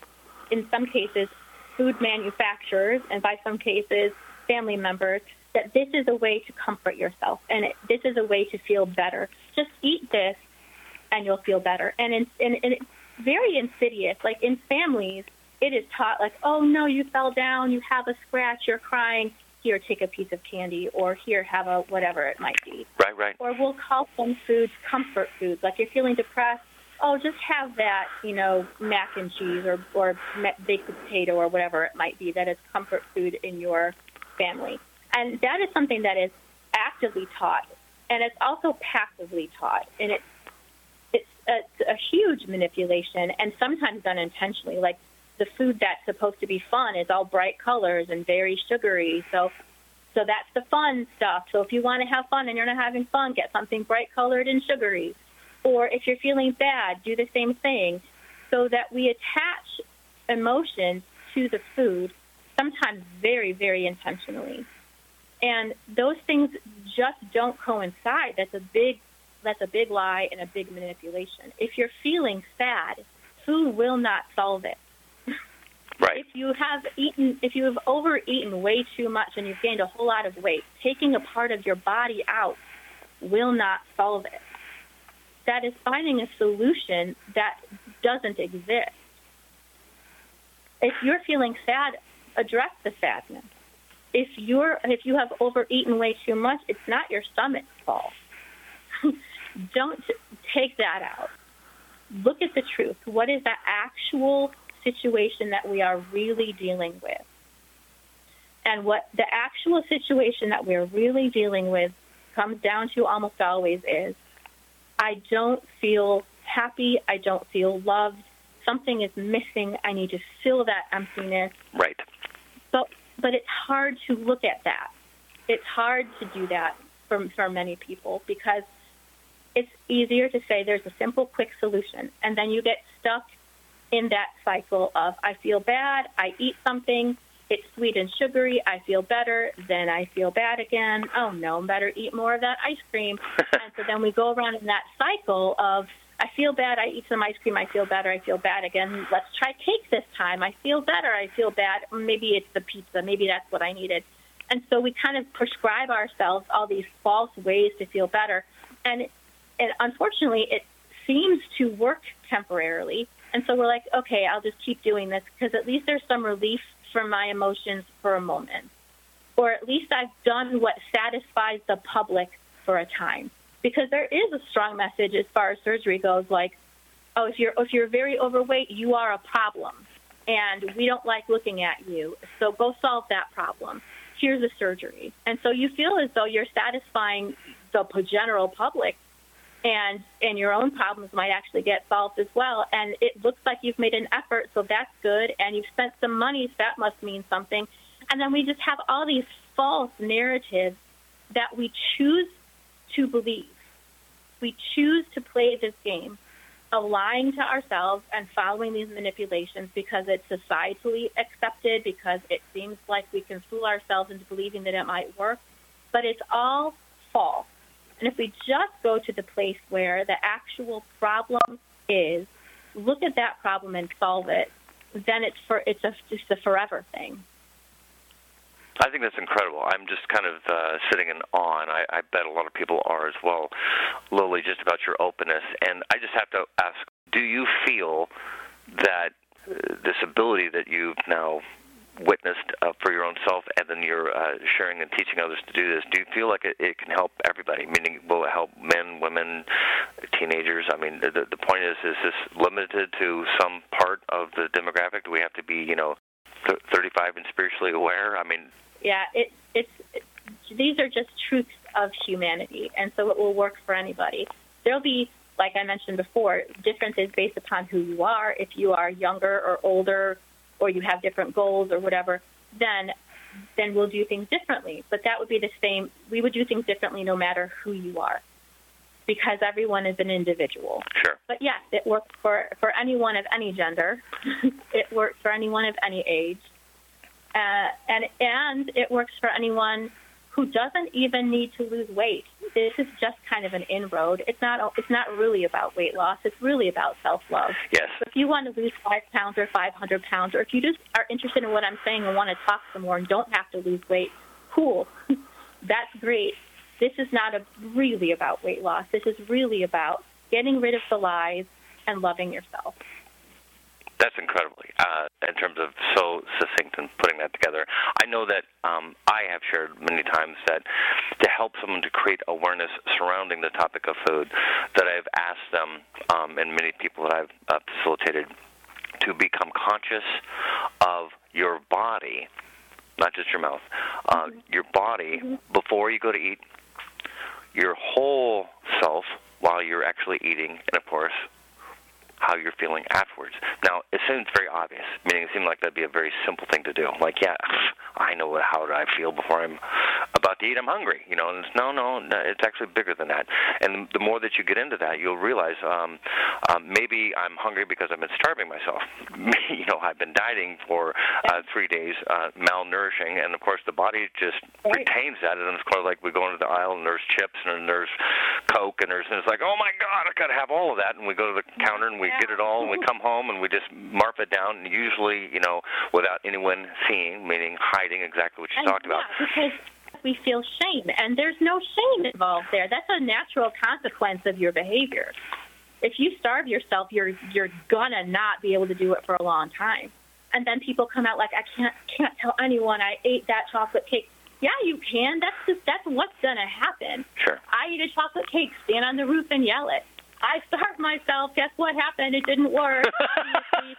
in some cases, food manufacturers, and by some cases, family members, that this is a way to comfort yourself and it, this is a way to feel better. Just eat this and you'll feel better. And, in, and, and it's very insidious. Like in families, it is taught like, oh no, you fell down, you have a scratch, you're crying. Here, take a piece of candy, or here, have a whatever it might be. Right, right. Or we'll call some foods comfort foods. Like you're feeling depressed, oh, just have that, you know, mac and cheese or or baked potato or whatever it might be. That is comfort food in your family, and that is something that is actively taught, and it's also passively taught, and it's it's a, a huge manipulation, and sometimes unintentionally. Like the food that's supposed to be fun is all bright colors and very sugary. So so that's the fun stuff. So if you want to have fun and you're not having fun, get something bright colored and sugary. Or if you're feeling bad, do the same thing. So that we attach emotions to the food, sometimes very, very intentionally. And those things just don't coincide. That's a big that's a big lie and a big manipulation. If you're feeling sad, food will not solve it. Right. If you have eaten, if you have overeaten way too much and you've gained a whole lot of weight, taking a part of your body out will not solve it. That is finding a solution that doesn't exist. If you're feeling sad, address the sadness. If you're if you have overeaten way too much, it's not your stomach's fault. <laughs> Don't take that out. Look at the truth. What is the actual situation that we are really dealing with? And what the actual situation that we're really dealing with comes down to almost always is I don't feel happy, I don't feel loved, something is missing, I need to fill that emptiness. Right. But but it's hard to look at that. It's hard to do that for for many people because it's easier to say there's a simple, quick solution. And then you get stuck in that cycle of I feel bad, I eat something, it's sweet and sugary, I feel better, then I feel bad again. Oh no, I'm better eat more of that ice cream. <laughs> and so then we go around in that cycle of I feel bad, I eat some ice cream, I feel better, I feel bad again. Let's try cake this time. I feel better, I feel bad. Maybe it's the pizza, maybe that's what I needed. And so we kind of prescribe ourselves all these false ways to feel better. And and unfortunately, it seems to work temporarily. And so we're like, okay, I'll just keep doing this because at least there's some relief from my emotions for a moment. Or at least I've done what satisfies the public for a time. Because there is a strong message as far as surgery goes, like, oh, if you're if you're very overweight, you are a problem, and we don't like looking at you. So go solve that problem. Here's a surgery, and so you feel as though you're satisfying the general public and and your own problems might actually get solved as well. And it looks like you've made an effort, so that's good. And you've spent some money, so that must mean something. And then we just have all these false narratives that we choose to believe. We choose to play this game of lying to ourselves and following these manipulations because it's societally accepted, because it seems like we can fool ourselves into believing that it might work. But it's all false and if we just go to the place where the actual problem is, look at that problem and solve it, then it's for it's a just a forever thing. I think that's incredible. I'm just kind of uh, sitting in awe, and I, I bet a lot of people are as well, Lily, just about your openness. And I just have to ask: Do you feel that uh, this ability that you've now witnessed uh, for your own self, and then you're uh, sharing and teaching others to do this. Do you feel like it, it can help everybody? Meaning, will it help men, women, teenagers? I mean, the, the point is, is this limited to some part of the demographic? Do we have to be, you know, th- 35 and spiritually aware? I mean, yeah, it, it's it, these are just truths of humanity, and so it will work for anybody. There'll be like I mentioned before, differences based upon who you are. If you are younger or older, or you have different goals or whatever, then then we'll do things differently. But that would be the same. We would do things differently no matter who you are, because everyone is an individual. Sure. But yes, it works for for anyone of any gender. <laughs> it works for anyone of any age, uh, and and it works for anyone who doesn't even need to lose weight. This is just kind of an inroad. It's not. It's not really about weight loss. It's really about self love. Yes. If you want to lose five pounds or five hundred pounds, or if you just are interested in what I'm saying and want to talk some more and don't have to lose weight, cool. <laughs> That's great. This is not a, really about weight loss. This is really about getting rid of the lies and loving yourself that's incredibly uh, in terms of so succinct and putting that together. I know that um, I have shared many times that to help someone to create awareness surrounding the topic of food, that I've asked them um, and many people that I've uh, facilitated to become conscious of your body, not just your mouth, uh, mm-hmm. your body mm-hmm. before you go to eat, your whole self while you're actually eating, and of course how you're feeling afterwards. Now, it seems very obvious, meaning it seems like that'd be a very simple thing to do. Like, yeah, I know how I feel before I'm about to eat. I'm hungry. You know, and it's, no, no, no, it's actually bigger than that. And the more that you get into that, you'll realize um, um, maybe I'm hungry because I've been starving myself. <laughs> you know, I've been dieting for uh, three days, uh, malnourishing, and of course the body just right. retains that. And it's kind of like we go into the aisle and there's chips and there's Coke and there's and it's like, oh my God, I got to have all of that. And we go to the counter and we yeah. get it all, and we mm-hmm. come home and we just marp it down, and usually, you know, without anyone seeing, meaning hiding exactly what you and, talked about. Yeah, because we feel shame, and there's no shame involved there. That's a natural consequence of your behavior. If you starve yourself, you're you're gonna not be able to do it for a long time. And then people come out like, I can't can't tell anyone I ate that chocolate cake. Yeah, you can. That's just that's what's gonna happen. Sure. I eat a chocolate cake, stand on the roof and yell it. I starved myself. Guess what happened? It didn't work. <laughs>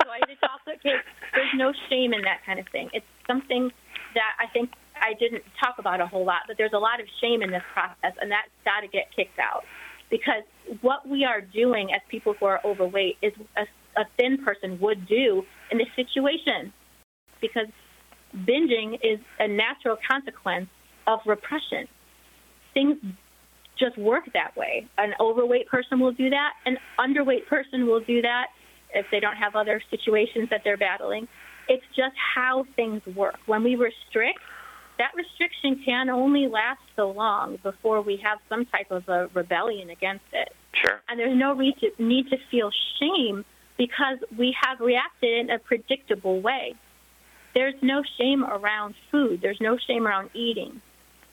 So I chocolate cake. There's no shame in that kind of thing. It's something that I think I didn't talk about a whole lot, but there's a lot of shame in this process, and that's got to get kicked out. Because what we are doing as people who are overweight is a, a thin person would do in this situation. Because binging is a natural consequence of repression. Things just work that way. An overweight person will do that. An underweight person will do that if they don't have other situations that they're battling. It's just how things work. When we restrict, that restriction can only last so long before we have some type of a rebellion against it. Sure. And there's no need to, need to feel shame because we have reacted in a predictable way. There's no shame around food. There's no shame around eating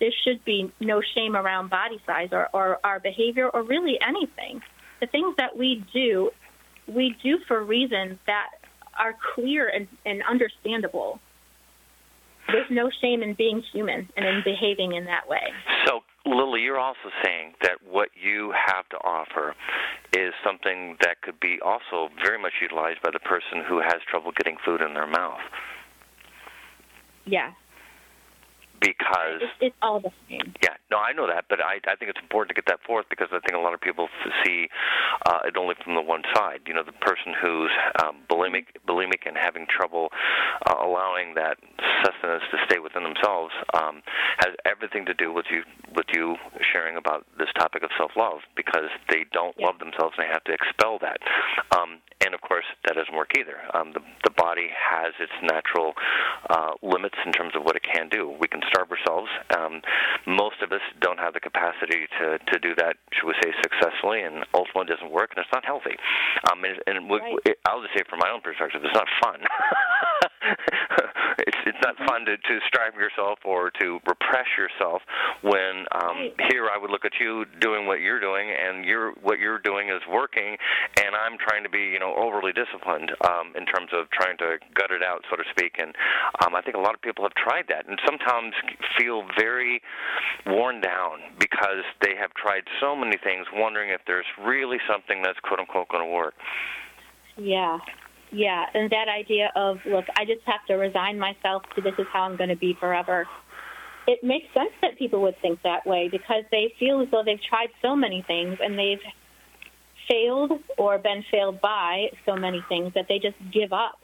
there should be no shame around body size or, or our behavior or really anything. The things that we do, we do for reasons that are clear and, and understandable. There's no shame in being human and in behaving in that way. So, Lily, you're also saying that what you have to offer is something that could be also very much utilized by the person who has trouble getting food in their mouth. Yeah, because it's, it's all the same. Yeah, no, I know that, but I I think it's important to get that forth because I think a lot of people see uh, it only from the one side. You know, the person who's um, bulimic, bulimic, and having trouble uh, allowing that sustenance to stay within themselves um, has everything to do with you with you sharing about this topic of self love because they don't yeah. love themselves and they have to expel that. Um, and of course, that doesn't work either. Um, the, the body has its natural uh, limits in terms of what it can do. We can starve ourselves. Um, most of us don't have the capacity to, to do that, should we say, successfully, and ultimately it doesn't work, and it's not healthy. Um, and and we, right. it, I'll just say from my own perspective, it's not fun. <laughs> <laughs> it's it's not fun to, to strive yourself or to repress yourself when um, here I would look at you doing what you're doing, and you're what you're doing is working, and I'm trying to be you know overly disciplined um, in terms of trying to gut it out, so to speak. And um, I think a lot of people have tried that, and sometimes feel very worn down because they have tried so many things, wondering if there's really something that's quote unquote going to work. Yeah, yeah, and that idea of look, I just have to resign myself to this is how I'm going to be forever. It makes sense that people would think that way because they feel as though they've tried so many things and they've failed or been failed by so many things that they just give up.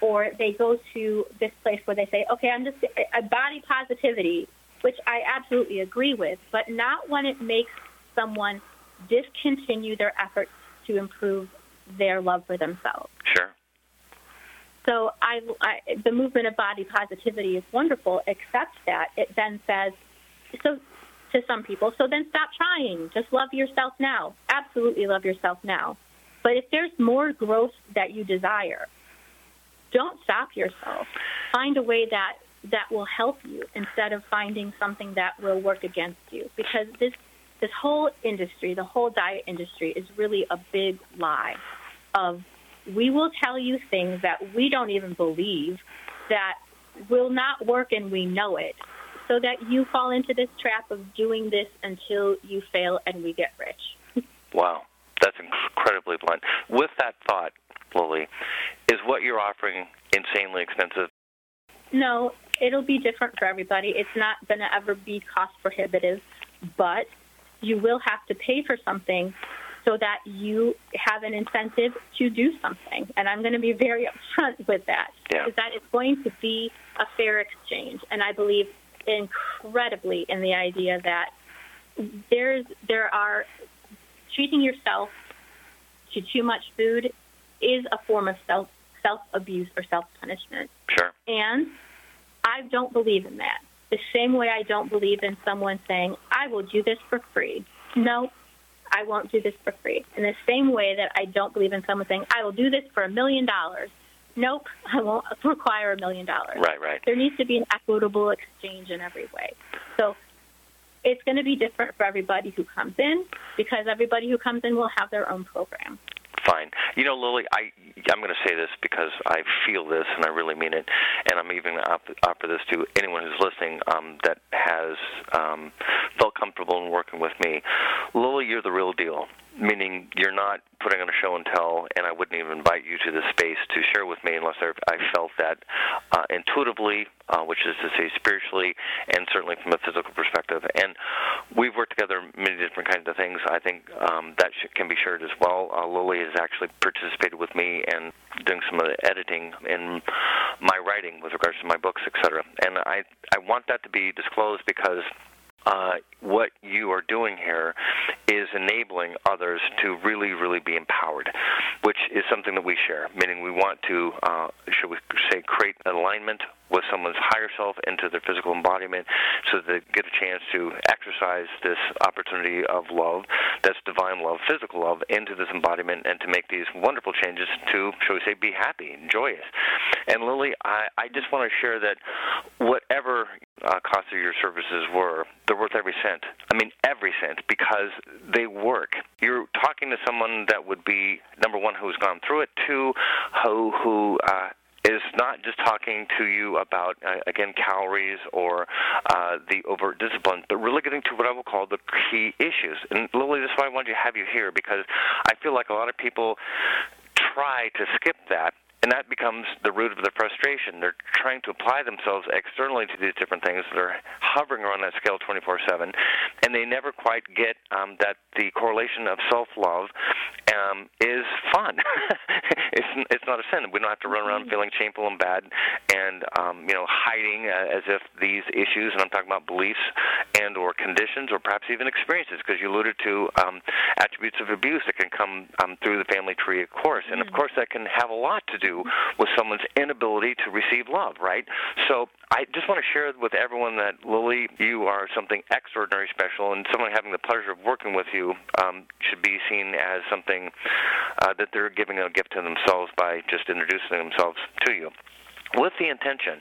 Or they go to this place where they say, okay, I'm just a body positivity, which I absolutely agree with, but not when it makes someone discontinue their efforts to improve their love for themselves. Sure. So I, I, the movement of body positivity is wonderful, except that it then says, so to some people, so then stop trying. Just love yourself now. Absolutely love yourself now. But if there's more growth that you desire, don't stop yourself. Find a way that that will help you instead of finding something that will work against you. Because this this whole industry, the whole diet industry, is really a big lie of we will tell you things that we don't even believe that will not work and we know it so that you fall into this trap of doing this until you fail and we get rich. <laughs> wow, that's incredibly blunt. With that thought, Lily, is what you're offering insanely expensive? No, it'll be different for everybody. It's not going to ever be cost prohibitive, but you will have to pay for something so that you have an incentive to do something. And I'm going to be very <laughs> upfront with that. Yeah. Because that is going to be a fair exchange. And I believe incredibly in the idea that there's there are treating yourself to too much food is a form of self self abuse or self punishment. Sure. And I don't believe in that. The same way I don't believe in someone saying, I will do this for free. No, I won't do this for free. In the same way that I don't believe in someone saying, I will do this for a million dollars. Nope, <laughs> I won't require a million dollars. Right, right. There needs to be an equitable exchange in every way. So it's going to be different for everybody who comes in because everybody who comes in will have their own program fine. You know, Lily, I I'm going to say this because I feel this and I really mean it, and I'm even going to offer this to anyone who's listening um, that has um, felt comfortable in working with me. Lily, you're the real deal meaning you're not putting on a show and tell, and I wouldn't even invite you to the space to share with me unless I felt that uh, intuitively, uh, which is to say spiritually, and certainly from a physical perspective. And we've worked together many different kinds of things. I think um, that can be shared as well. Uh, Lily has actually participated with me and doing some of the editing in my writing with regards to my books, etc. And I I want that to be disclosed because uh, what you are doing here is enabling others to really, really be empowered, which is something that we share. Meaning, we want to, uh, should we say, create alignment with someone's higher self into their physical embodiment so they get a chance to exercise this opportunity of love, that's divine love, physical love, into this embodiment and to make these wonderful changes to, shall we say, be happy and joyous. And Lily, I, I just want to share that whatever uh, cost of your services were, they're worth every cent. I mean, every cent, because they work. You're talking to someone that would be, number one, who's gone through it, two, who, who uh, is not just talking to you about uh, again calories or uh, the overt discipline, but really getting to what I will call the key issues. And Lily, this is why I wanted to have you here because I feel like a lot of people try to skip that and that becomes the root of the frustration. They're trying to apply themselves externally to these different things. They're hovering around that scale 24/7, and they never quite get um, that the correlation of self-love um, is fun. <laughs> it's it's not a sin. We don't have to run around mm-hmm. feeling shameful and bad, and um, you know hiding uh, as if these issues, and I'm talking about beliefs and or conditions, or perhaps even experiences, because you alluded to um, attributes of abuse that can come um, through the family tree, of course, and of mm-hmm. course that can have a lot to do with someone's inability to receive love, right? So I just want to share with everyone that Lily, you are something extraordinary special, and someone having the pleasure of working with you um, should be seen as something uh, that they're giving a gift to themselves by just introducing themselves to you with the intention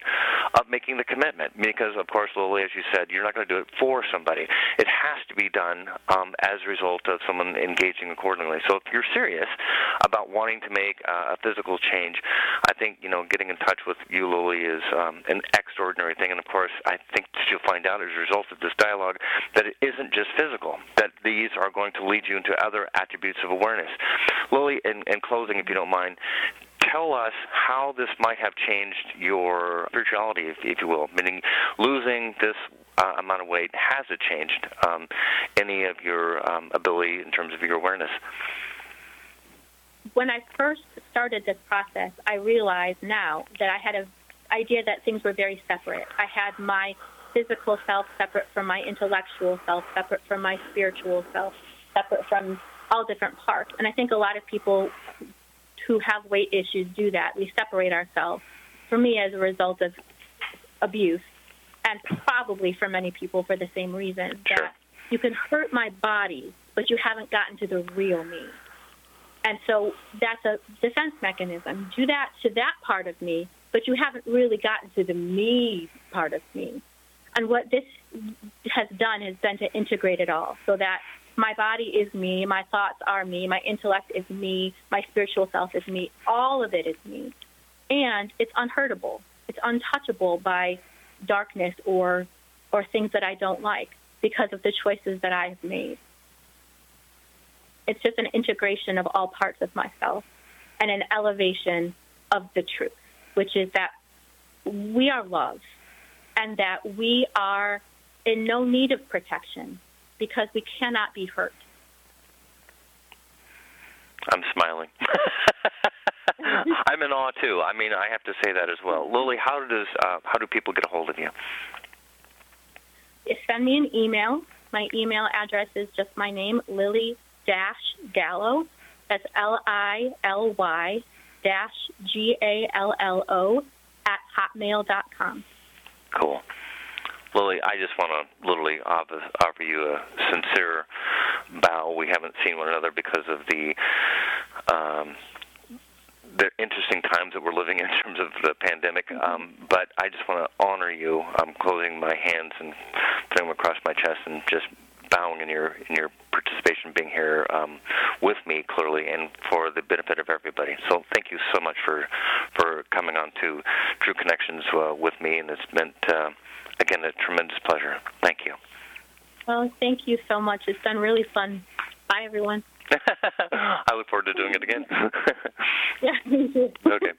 of making the commitment. Because, of course, Lily, as you said, you're not going to do it for somebody. It has to be done um, as a result of someone engaging accordingly. So if you're serious about wanting to make uh, a physical change, I think, you know, getting in touch with you, Lily, is um, an extraordinary thing. And, of course, I think you'll find out as a result of this dialogue that it isn't just physical, that these are going to lead you into other attributes of awareness. Lily, in, in closing, if you don't mind, tell us how this might have changed your spirituality, if, if you will, meaning losing this uh, amount of weight, has it changed um, any of your um, ability in terms of your awareness? When I first started this process, I realized now that I had an idea that things were very separate. I had my physical self separate from my intellectual self, separate from my spiritual self, separate from all different parts. And I think a lot of people who have weight issues do that. We separate ourselves. For me, as a result of abuse, and probably for many people for the same reason sure. that you can hurt my body, but you haven't gotten to the real me. And so that's a defense mechanism. Do that to that part of me, but you haven't really gotten to the me part of me. And what this has done has been to integrate it all so that my body is me, my thoughts are me, my intellect is me, my spiritual self is me. All of it is me. And it's unhurtable. It's untouchable by darkness or or things that I don't like because of the choices that I have made. It's just an integration of all parts of myself and an elevation of the truth, which is that we are love and that we are in no need of protection because we cannot be hurt. I'm smiling. <laughs> I'm in awe too. I mean, I have to say that as well. Lily, how does uh, how do people get a hold of you? send me an email. My email address is just my name, Lily dash Gallo. That's L I L Y dash G A L L O at hotmail.com. Cool. Lily, I just want to literally offer, offer you a sincere bow. We haven't seen one another because of the um, the interesting times that we're living in <laughs> in terms of the pandemic. Um, but I just want to honor you. I'm closing my hands and putting them across my chest and just bowing in your in your participation, being here um, with me clearly, and for the benefit of everybody. So thank you so much for for coming on to True Connections uh, with me, and it's meant uh, again a tremendous pleasure. Thank you. Well, thank you so much. It's been really fun. Bye, everyone. <laughs> <laughs> I look forward to doing it again. <laughs> yeah, me too. okay.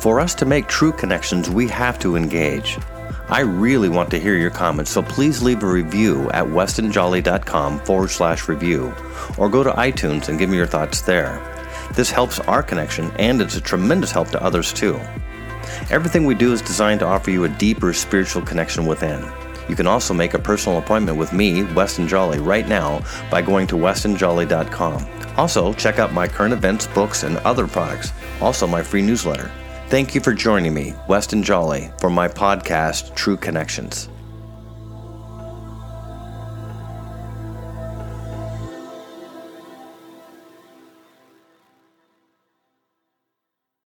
For us to make true connections, we have to engage. I really want to hear your comments, so please leave a review at westonjolly.com forward slash review or go to iTunes and give me your thoughts there. This helps our connection and it's a tremendous help to others too. Everything we do is designed to offer you a deeper spiritual connection within. You can also make a personal appointment with me, Weston Jolly, right now by going to westonjolly.com. Also, check out my current events, books, and other products. Also, my free newsletter. Thank you for joining me, Weston Jolly, for my podcast, True Connections.